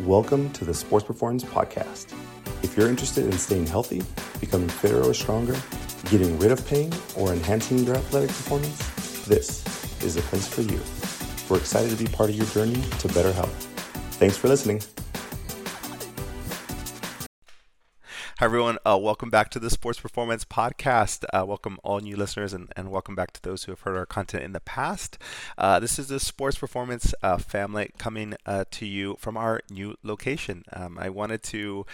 Welcome to the Sports Performance Podcast. If you're interested in staying healthy, becoming fitter or stronger, getting rid of pain, or enhancing your athletic performance, this is the place for you. We're excited to be part of your journey to better health. Thanks for listening. Hi, everyone. Uh, welcome back to the Sports Performance Podcast. Uh, welcome all new listeners and, and, welcome back to those who have heard our content in the past. Uh, this is the Sports Performance uh, family coming uh, to you from our new location. Um, I wanted to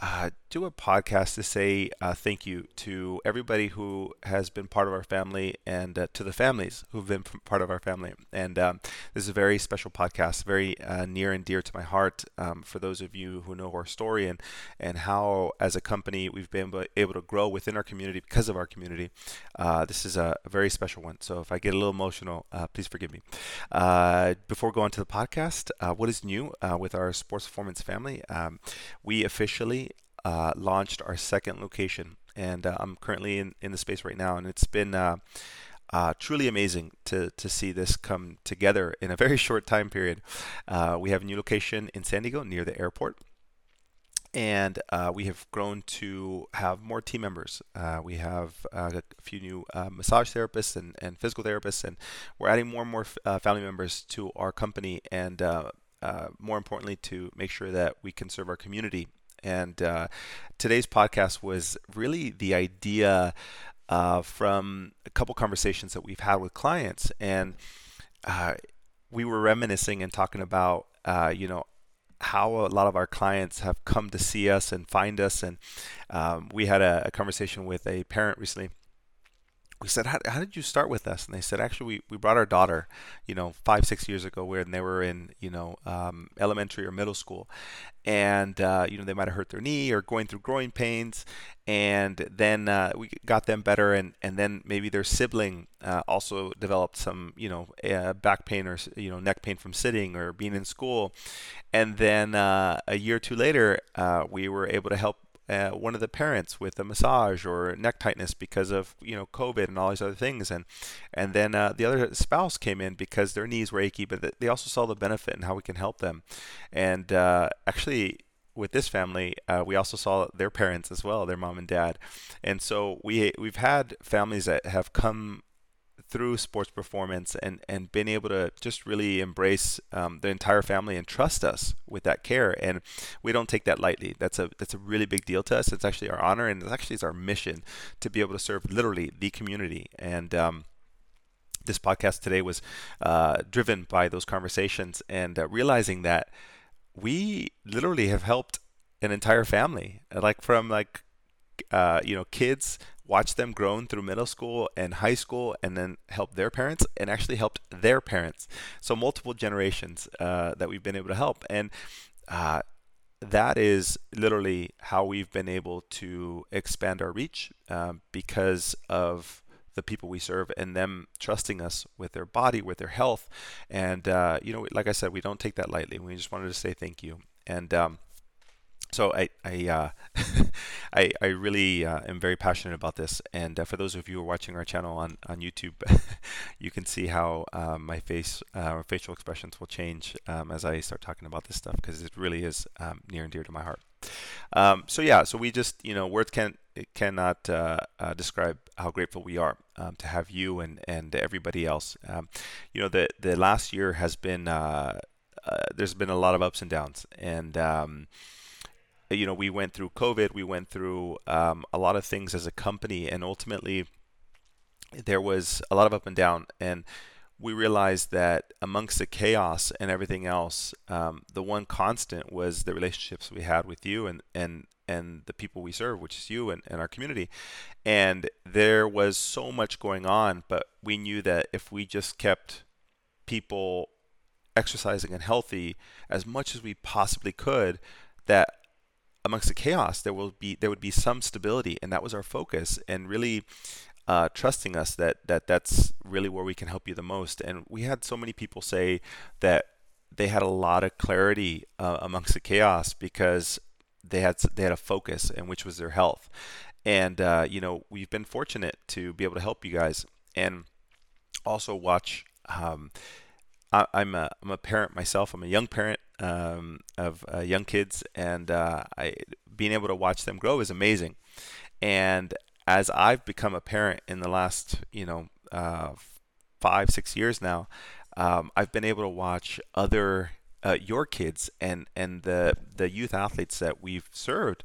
uh, do a podcast to say uh, thank you to everybody who has been part of our family and uh, to the families who've been part of our family. And um, this is a very special podcast, very uh, near and dear to my heart um, for those of you who know our story and, and how, as a company, we've been able to grow within our community because of our community. Uh, this is a, very special one. So if I get a little emotional, uh, please forgive me. before going to the podcast, what is new with our sports performance family? Um, we officially uh, launched our second location, and uh, I'm currently in, in the space right now, and it's been uh, uh truly amazing to to see this come together in a very short time period. Uh, we have a new location in San Diego near the airport. And uh, we have grown to have more team members. we have a few new massage therapists and, and physical therapists, and we're adding more and more f- family members to our company. And uh, more importantly, to make sure that we can serve our community and uh, today's podcast was really the idea uh, from a couple conversations that we've had with clients. And uh, we were reminiscing and talking about, uh, you know, how a lot of our clients have come to see us and find us. And um, we had a, a conversation with a parent recently we said, how, how did you start with us? And they said, actually, we, we brought our daughter, you know, five, six years ago when they were in, you know, um, elementary or middle school. And, uh, you know, they might have hurt their knee or going through growing pains. And then uh, we got them better. And, and then maybe their sibling uh, also developed some, you know, back pain or, you know, neck pain from sitting or being in school. And then uh, a year or two later, uh, we were able to help uh, one of the parents with a massage or neck tightness because of you know COVID and all these other things, and and then uh, the other spouse came in because their knees were achy, but they also saw the benefit and how we can help them, and uh, actually with this family, uh, we also saw their parents as well, their mom and dad, and so we we've had families that have come through sports performance and, and been able to just really embrace um, the entire family and trust us with that care. And we don't take that lightly. That's a that's a really big deal to us. It's actually our honor and it's actually it's our mission to be able to serve literally the community. And um, this podcast today was uh, driven by those conversations and uh, realizing that we literally have helped an entire family, like from like uh, you know kids watch them grown through middle school and high school and then help their parents and actually helped their parents. So multiple generations uh, that we've been able to help. And uh, that is literally how we've been able to expand our reach um, because of the people we serve and them trusting us with their body with their health. And uh, you know like i said we don't take that lightly. We just wanted to say thank you. And um, so I I, uh, I, I really uh, am very passionate about this, and uh, for those of you who are watching our channel on on YouTube, you can see how um, my face uh, or facial expressions will change um, as I start talking about this stuff because it really is um, near and dear to my heart. Um, so yeah, so we just you know words can cannot uh, uh, describe how grateful we are um, to have you and and everybody else. Um, you know the the last year has been there's been a lot of ups and downs and you know, we went through COVID, we went through um, a lot of things as a company, and ultimately there was a lot of up and down. And we realized that amongst the chaos and everything else, um, the one constant was the relationships we had with you and and and the people we serve, which is you and, and our community. And there was so much going on, but we knew that if we just kept people exercising and healthy as much as we possibly could, that amongst the chaos, there will be there would be some stability, and that was our focus, and really uh, trusting us that that that's really where we can help you the most. And we had so many people say that they had a lot of clarity uh, amongst the chaos because they had they had a focus, and which was their health. And uh, you know, we've been fortunate to be able to help you guys, and also watch. Um, I, am a I'm a parent myself. I'm a young parent um, of uh, young kids, and uh, I being able to watch them grow is amazing. And as I've become a parent in the last you know uh, five six years now, um, I've been able to watch other uh, your kids and and the the youth athletes that we've served,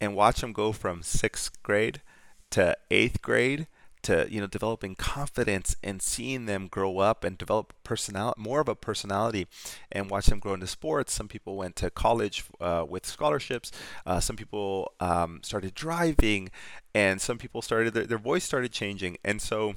and watch them go from sixth grade to eighth grade to you know developing confidence and seeing them grow up and develop personality more of a personality and watch them grow into sports. Some people went to college uh, with scholarships. Uh, some people um, started driving and some people started their, their voice started changing. And so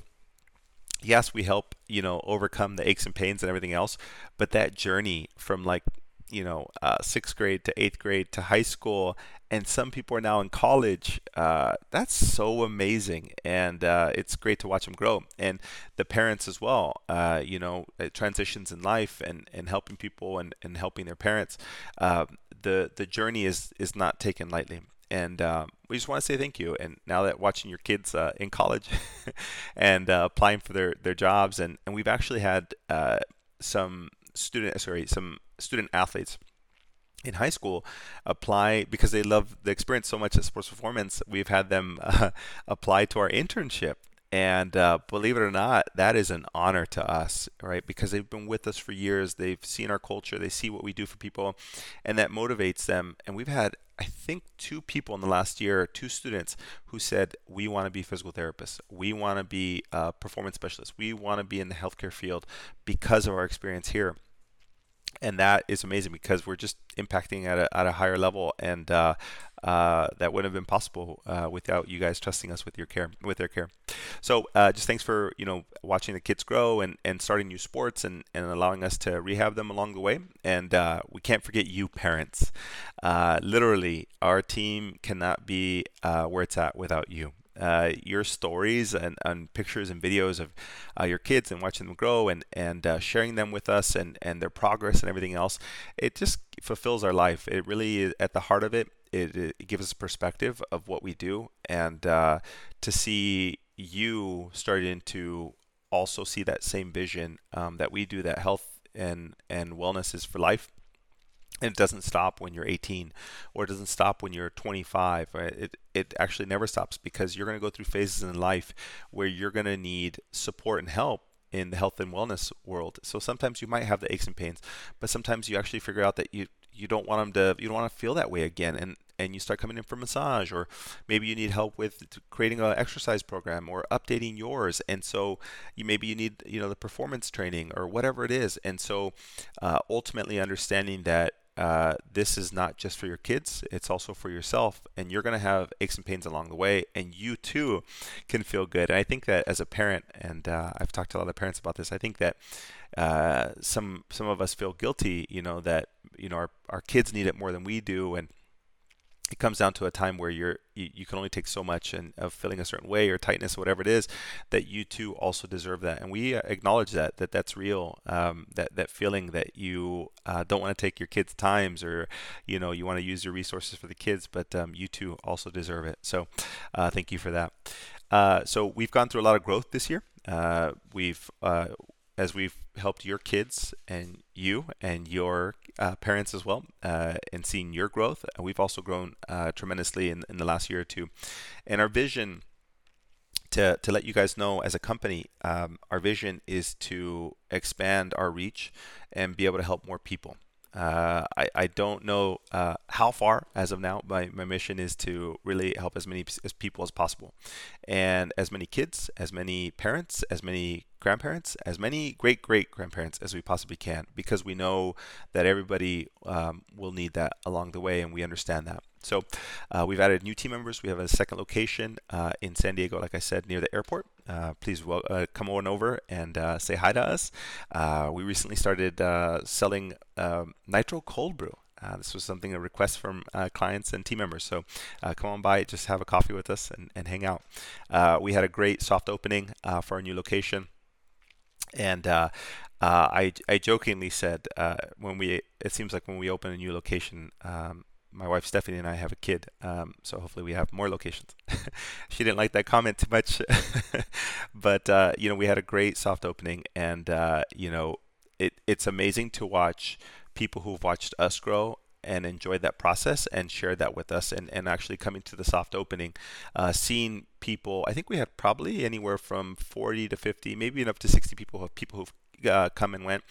yes we help you know overcome the aches and pains and everything else but that journey from like you know uh, sixth grade to eighth grade to high school and some people are now in college. Uh, that's so amazing, and uh, it's great to watch them grow. And the parents as well, uh, you know, transitions in life and, and helping people and, and helping their parents. Uh, the the journey is is not taken lightly. And uh, we just want to say thank you. And now that watching your kids uh, in college and applying for their, their jobs, and, and we've actually had some student sorry some student athletes in high school apply because they love the experience so much at sports performance. We've had them uh, apply to our internship. And uh, believe it or not that is an honor to us right? Because they've been with us for years. They've seen our culture. They see what we do for people. And that motivates them. And we've had I think two people in the last year, two students who said, We want to be physical therapists. We want to be uh, performance specialists. We want to be in the healthcare field because of our experience here and that is amazing because we're just impacting at a, at a higher level and uh, uh, that wouldn't have been possible uh, without you guys trusting us with your care with their care. So uh, just thanks for you know watching the kids grow and, and starting new sports and, and allowing us to rehab them along the way. And uh, we can't forget you parents. Uh, literally our team cannot be where it's at without you uh, your stories and, and, pictures and videos of uh, your kids and watching them grow and, and uh, sharing them with us and, and their progress and everything else, it just fulfills our life. It really is at the heart of it. It, it gives us perspective of what we do and uh, to see you starting to also see that same vision um, that we do that health and, and wellness is for life and it doesn't stop when you're 18 or it doesn't stop when you're 25 right? it, it actually never stops because you're going to go through phases in life where you're going to need support and help in the health and wellness world so sometimes you might have the aches and pains but sometimes you actually figure out that you you don't want them to you don't want to feel that way again and and you start coming in for massage or maybe you need help with creating an exercise program or updating yours and so you maybe you need you know the performance training or whatever it is and so uh, ultimately understanding that uh, this is not just for your kids, it's also for yourself. And you're going to have aches and pains along the way, and you too can feel good. And I think that as a parent, and uh, I've talked to a lot of parents about this, I think that uh, some some of us feel guilty, you know, that you know our, our kids need it more than we do, and it comes down to a time where you're you, you, can only take so much and of feeling a certain way or tightness or whatever it is that you too also deserve that. And we uh, acknowledge that that that's real um, that that feeling that you uh, don't want to take your kids times or you know you want to use your resources for the kids but um, you too also deserve it. So uh, thank you for that. Uh, so we've gone through a lot of growth this year. Uh, we've uh, as we've helped your kids and you and your uh, parents as well uh, and seeing your growth. We've also grown uh, tremendously in, in the last year or two. And our vision, to, to let you guys know as a company, um, our vision is to expand our reach and be able to help more people. Uh, I, I don't know uh, how far as of now. My, my mission is to really help as many as people as possible, and as many kids, as many parents, as many grandparents, as many great great grandparents as we possibly can, because we know that everybody um, will need that along the way, and we understand that. So uh, we've added new team members. We have a second location uh, in San Diego, like I said, near the airport. Uh, please uh, come on over and uh, say hi to us. Uh, we recently started selling um, Nitro Cold Brew. Uh, this was something a request from uh, clients and team members. So uh, come on by, just have a coffee with us and, and hang out. we had a great soft opening for our new location. And I, I jokingly said when we, it seems like when we open a new location, um, my wife Stephanie and I have a kid, um, so hopefully we have more locations. she didn't like that comment too much, but uh, you know we had a great soft opening, and uh, you know it, it's amazing to watch people who've watched us grow and enjoyed that process and shared that with us and, and actually coming to the soft opening uh, seeing people i think we had probably anywhere from 40 to 50 maybe even up to 60 people people who've uh, come and went.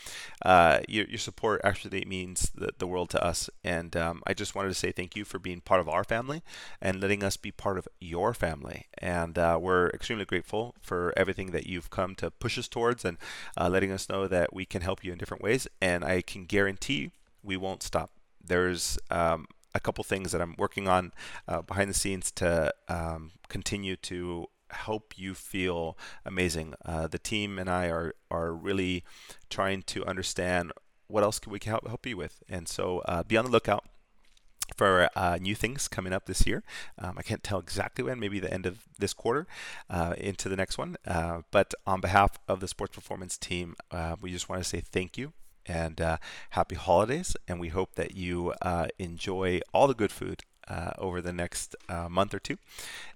Uh, your, your, support actually means the, the world to us. And um, I just wanted to say thank you for being part of our family and letting us be part of your family. And uh, we're extremely grateful for everything that you've come to push us towards and uh, letting us know that we can help you in different ways. And I can guarantee we won't stop. There's um, a couple things that I'm working on uh, behind the scenes to um, continue to help you feel amazing. Uh, the team and I are are really trying to understand what else can we help help you with, and so uh, be on the lookout for uh, new things coming up this year. Um, I can't tell exactly when, maybe the end of this quarter uh, into the next one. Uh, but on behalf of the sports performance team, uh, we just want to say thank you and uh, happy holidays. And we hope that you uh, enjoy all the good food uh, over the next uh, month or two.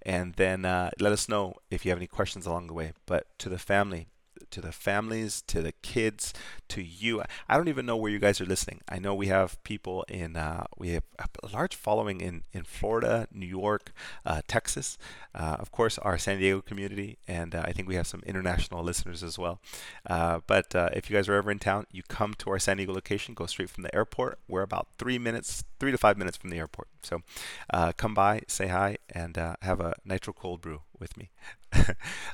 And then uh, let us know if you have any questions along the way. But to the family, to the families, to the kids, to you. I don't even know where you guys are listening. I know we have people in, uh, we have a large following in, in Florida, New York, uh, Texas, uh, of course, our San Diego community, and uh, I think we have some international listeners as well. Uh, but uh, if you guys are ever in town, you come to our San Diego location, go straight from the airport. We're about three minutes, three to five minutes from the airport. So come by, say hi, and have a nitro cold brew with me.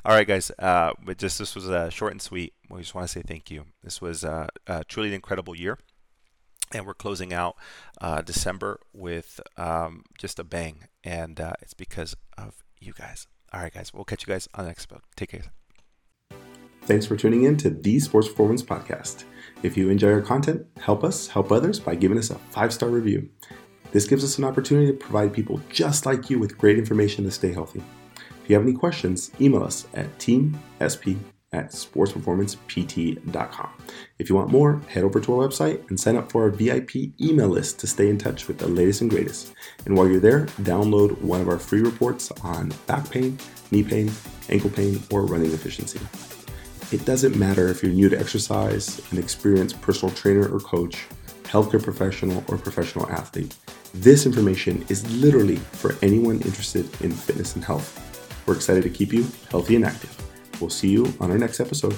All right, guys. Uh, but just this was uh, short and sweet. We just want to say thank you. This was uh, truly an incredible year, and we're closing out uh, December with um, just a bang, and uh, it's because of you guys. All right, guys. We'll catch you guys on the next episode. Take care. Thanks for tuning in to the Sports Performance Podcast. If you enjoy our content, help us help others by giving us a five star review. This gives us an opportunity to provide people just like you with great information to stay healthy. If you have any questions, email us at teamsp at sportsperformancept.com. If you want more, head over to our website and sign up for our VIP email list to stay in touch with the latest and greatest. And while you're there, download one of our free reports on back pain, knee pain, ankle pain, or running efficiency. It doesn't matter if you're new to exercise, an experienced personal trainer or coach, healthcare professional, or professional athlete. This information is literally for anyone interested in fitness and health. We're excited to keep you healthy and active. We'll see you on our next episode.